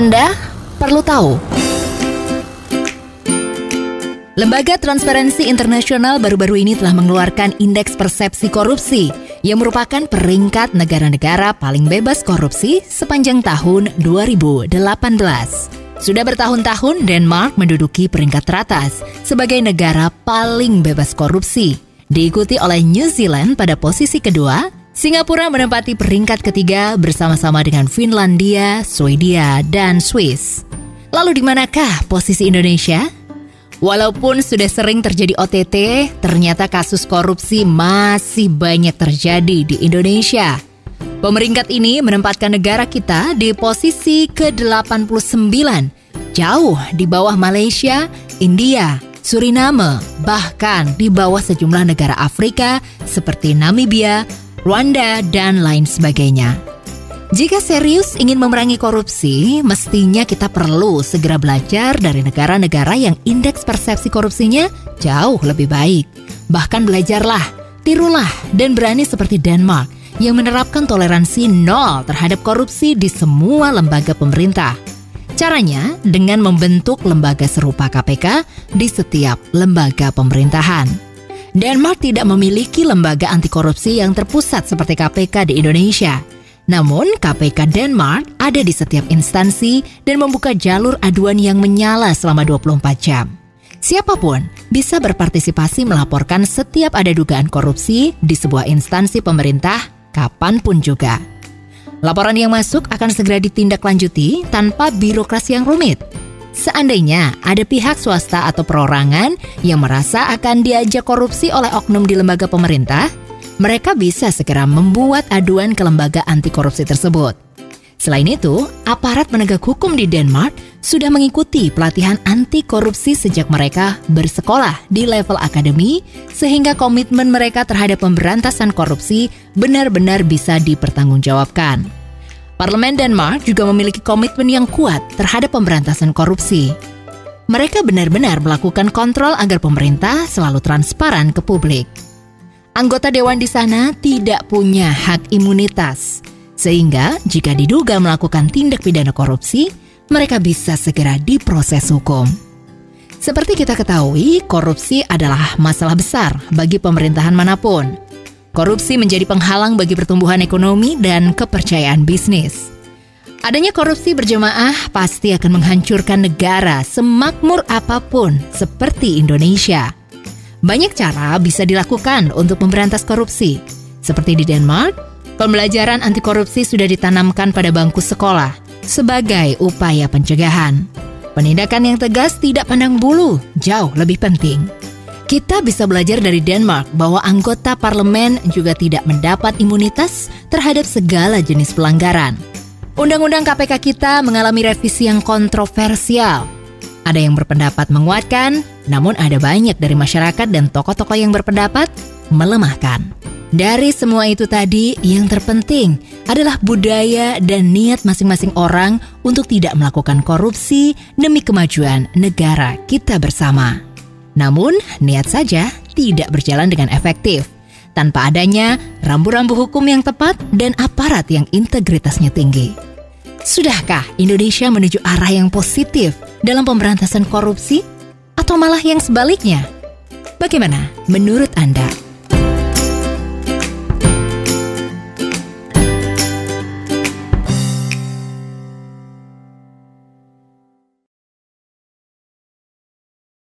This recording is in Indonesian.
Anda perlu tahu. Lembaga Transparansi Internasional baru-baru ini telah mengeluarkan Indeks Persepsi Korupsi yang merupakan peringkat negara-negara paling bebas korupsi sepanjang tahun 2018. Sudah bertahun-tahun Denmark menduduki peringkat teratas sebagai negara paling bebas korupsi. Diikuti oleh New Zealand pada posisi kedua, Singapura menempati peringkat ketiga bersama-sama dengan Finlandia, Swedia, dan Swiss. Lalu di manakah posisi Indonesia? Walaupun sudah sering terjadi OTT, ternyata kasus korupsi masih banyak terjadi di Indonesia. Pemeringkat ini menempatkan negara kita di posisi ke-89, jauh di bawah Malaysia, India, Suriname, bahkan di bawah sejumlah negara Afrika seperti Namibia, Rwanda, dan lain sebagainya. Jika serius ingin memerangi korupsi, mestinya kita perlu segera belajar dari negara-negara yang indeks persepsi korupsinya jauh lebih baik. Bahkan belajarlah, tirulah, dan berani seperti Denmark yang menerapkan toleransi nol terhadap korupsi di semua lembaga pemerintah. Caranya dengan membentuk lembaga serupa KPK di setiap lembaga pemerintahan. Denmark tidak memiliki lembaga anti korupsi yang terpusat seperti KPK di Indonesia. Namun, KPK Denmark ada di setiap instansi dan membuka jalur aduan yang menyala selama 24 jam. Siapa pun bisa berpartisipasi melaporkan setiap ada dugaan korupsi di sebuah instansi pemerintah kapan pun juga. Laporan yang masuk akan segera ditindaklanjuti tanpa birokrasi yang rumit. Seandainya ada pihak swasta atau perorangan yang merasa akan diajak korupsi oleh oknum di lembaga pemerintah, mereka bisa segera membuat aduan ke lembaga anti korupsi tersebut. Selain itu, aparat penegak hukum di Denmark sudah mengikuti pelatihan anti korupsi sejak mereka bersekolah di level akademi, sehingga komitmen mereka terhadap pemberantasan korupsi benar-benar bisa dipertanggungjawabkan. Parlemen Denmark juga memiliki komitmen yang kuat terhadap pemberantasan korupsi. Mereka benar-benar melakukan kontrol agar pemerintah selalu transparan ke publik. Anggota dewan di sana tidak punya hak imunitas, sehingga jika diduga melakukan tindak pidana korupsi, mereka bisa segera diproses hukum. Seperti kita ketahui, korupsi adalah masalah besar bagi pemerintahan mana pun. Korupsi menjadi penghalang bagi pertumbuhan ekonomi dan kepercayaan bisnis. Adanya korupsi berjemaah pasti akan menghancurkan negara semakmur apa pun seperti Indonesia. Banyak cara bisa dilakukan untuk memberantas korupsi. Seperti di Denmark, pembelajaran anti korupsi sudah ditanamkan pada bangku sekolah sebagai upaya pencegahan. Penindakan yang tegas tidak pandang bulu, jauh lebih penting. Kita bisa belajar dari Denmark bahwa anggota parlemen juga tidak mendapat imunitas terhadap segala jenis pelanggaran. Undang-undang KPK kita mengalami revisi yang kontroversial, ada yang berpendapat menguatkan, namun ada banyak dari masyarakat dan tokoh-tokoh yang berpendapat melemahkan. Dari semua itu tadi, yang terpenting adalah budaya dan niat masing-masing orang untuk tidak melakukan korupsi demi kemajuan negara kita bersama. Namun, niat saja tidak berjalan dengan efektif tanpa adanya rambu-rambu hukum yang tepat dan aparat yang integritasnya tinggi. Sudahkah Indonesia menuju arah yang positif dalam pemberantasan korupsi, atau malah yang sebaliknya? Bagaimana menurut Anda?